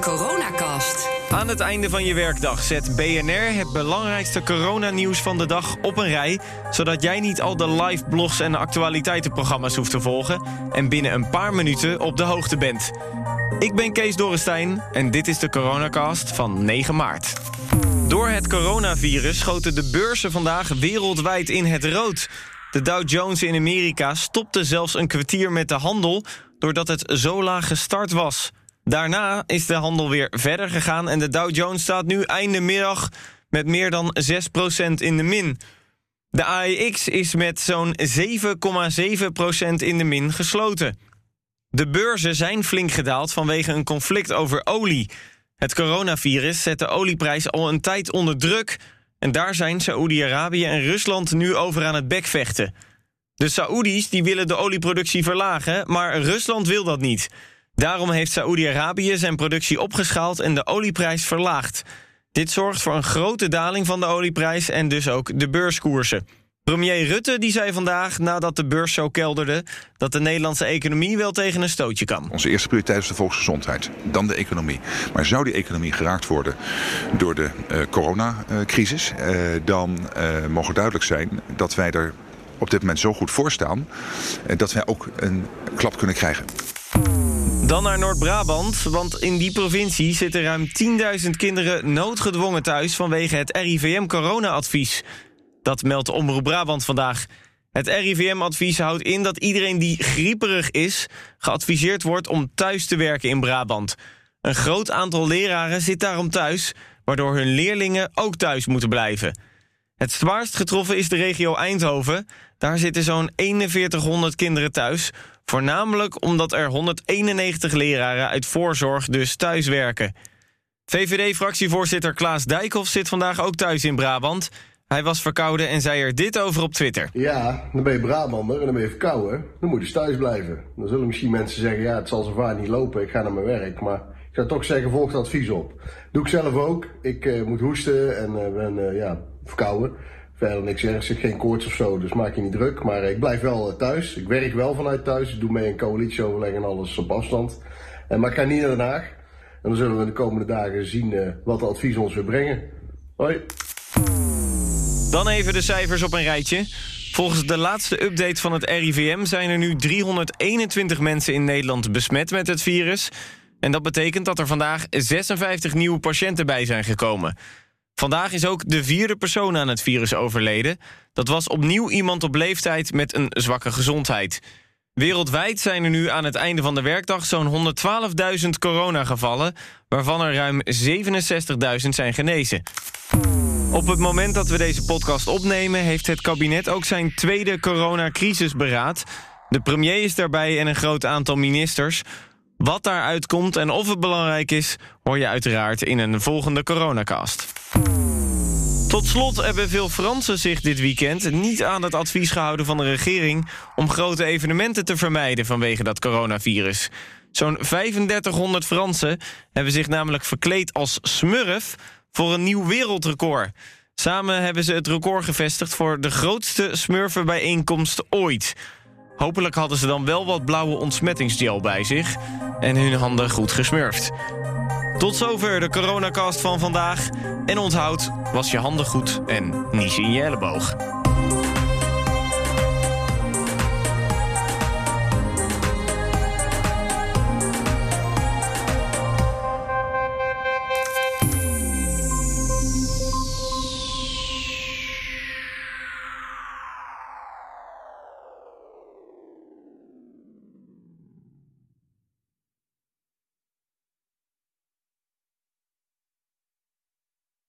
coronacast. Aan het einde van je werkdag zet BNR het belangrijkste coronanieuws van de dag op een rij, zodat jij niet al de live blogs en actualiteitenprogramma's hoeft te volgen en binnen een paar minuten op de hoogte bent. Ik ben Kees Dorrestein en dit is de coronacast van 9 maart. Door het coronavirus schoten de beurzen vandaag wereldwijd in het rood. De Dow Jones in Amerika stopte zelfs een kwartier met de handel doordat het zo laag gestart was. Daarna is de handel weer verder gegaan en de Dow Jones staat nu einde middag met meer dan 6% in de min. De AEX is met zo'n 7,7% in de min gesloten. De beurzen zijn flink gedaald vanwege een conflict over olie. Het coronavirus zet de olieprijs al een tijd onder druk... en daar zijn Saoedi-Arabië en Rusland nu over aan het bekvechten. De Saoedi's die willen de olieproductie verlagen, maar Rusland wil dat niet... Daarom heeft Saoedi-Arabië zijn productie opgeschaald en de olieprijs verlaagd. Dit zorgt voor een grote daling van de olieprijs en dus ook de beurskoersen. Premier Rutte die zei vandaag, nadat de beurs zo kelderde... dat de Nederlandse economie wel tegen een stootje kan. Onze eerste prioriteit is de volksgezondheid, dan de economie. Maar zou die economie geraakt worden door de uh, coronacrisis... Uh, dan uh, mogen duidelijk zijn dat wij er op dit moment zo goed voor staan... dat wij ook een klap kunnen krijgen. Dan naar Noord-Brabant, want in die provincie zitten ruim 10.000 kinderen noodgedwongen thuis vanwege het RIVM-corona-advies. Dat meldt Omroep Brabant vandaag. Het RIVM-advies houdt in dat iedereen die grieperig is... geadviseerd wordt om thuis te werken in Brabant. Een groot aantal leraren zit daarom thuis... waardoor hun leerlingen ook thuis moeten blijven. Het zwaarst getroffen is de regio Eindhoven. Daar zitten zo'n 4100 kinderen thuis... Voornamelijk omdat er 191 leraren uit voorzorg dus thuis werken. VVD-fractievoorzitter Klaas Dijkhoff zit vandaag ook thuis in Brabant. Hij was verkouden en zei er dit over op Twitter. Ja, dan ben je Brabander en dan ben je verkouden. Dan moet je thuis blijven. Dan zullen misschien mensen zeggen, ja, het zal zo vaak niet lopen, ik ga naar mijn werk. Maar ik zou toch zeggen, volg het advies op. Doe ik zelf ook. Ik uh, moet hoesten en uh, ben uh, ja, verkouden. Verder niks ergs, geen koorts of zo, dus maak je niet druk. Maar ik blijf wel thuis. Ik werk wel vanuit thuis. Ik doe mee een coalitieoverleg en alles op afstand. Maar ik ga niet naar Den Haag. En dan zullen we de komende dagen zien wat de advies ons weer brengen. Hoi. Dan even de cijfers op een rijtje. Volgens de laatste update van het RIVM zijn er nu 321 mensen in Nederland besmet met het virus. En dat betekent dat er vandaag 56 nieuwe patiënten bij zijn gekomen. Vandaag is ook de vierde persoon aan het virus overleden. Dat was opnieuw iemand op leeftijd met een zwakke gezondheid. Wereldwijd zijn er nu aan het einde van de werkdag zo'n 112.000 coronagevallen... waarvan er ruim 67.000 zijn genezen. Op het moment dat we deze podcast opnemen... heeft het kabinet ook zijn tweede coronacrisisberaad. De premier is daarbij en een groot aantal ministers... Wat daaruit komt en of het belangrijk is... hoor je uiteraard in een volgende coronacast. Tot slot hebben veel Fransen zich dit weekend niet aan het advies gehouden van de regering... om grote evenementen te vermijden vanwege dat coronavirus. Zo'n 3500 Fransen hebben zich namelijk verkleed als smurf... voor een nieuw wereldrecord. Samen hebben ze het record gevestigd voor de grootste smurfenbijeenkomst ooit... Hopelijk hadden ze dan wel wat blauwe ontsmettingsgel bij zich... en hun handen goed gesmurfd. Tot zover de coronacast van vandaag. En onthoud, was je handen goed en niet in je elleboog.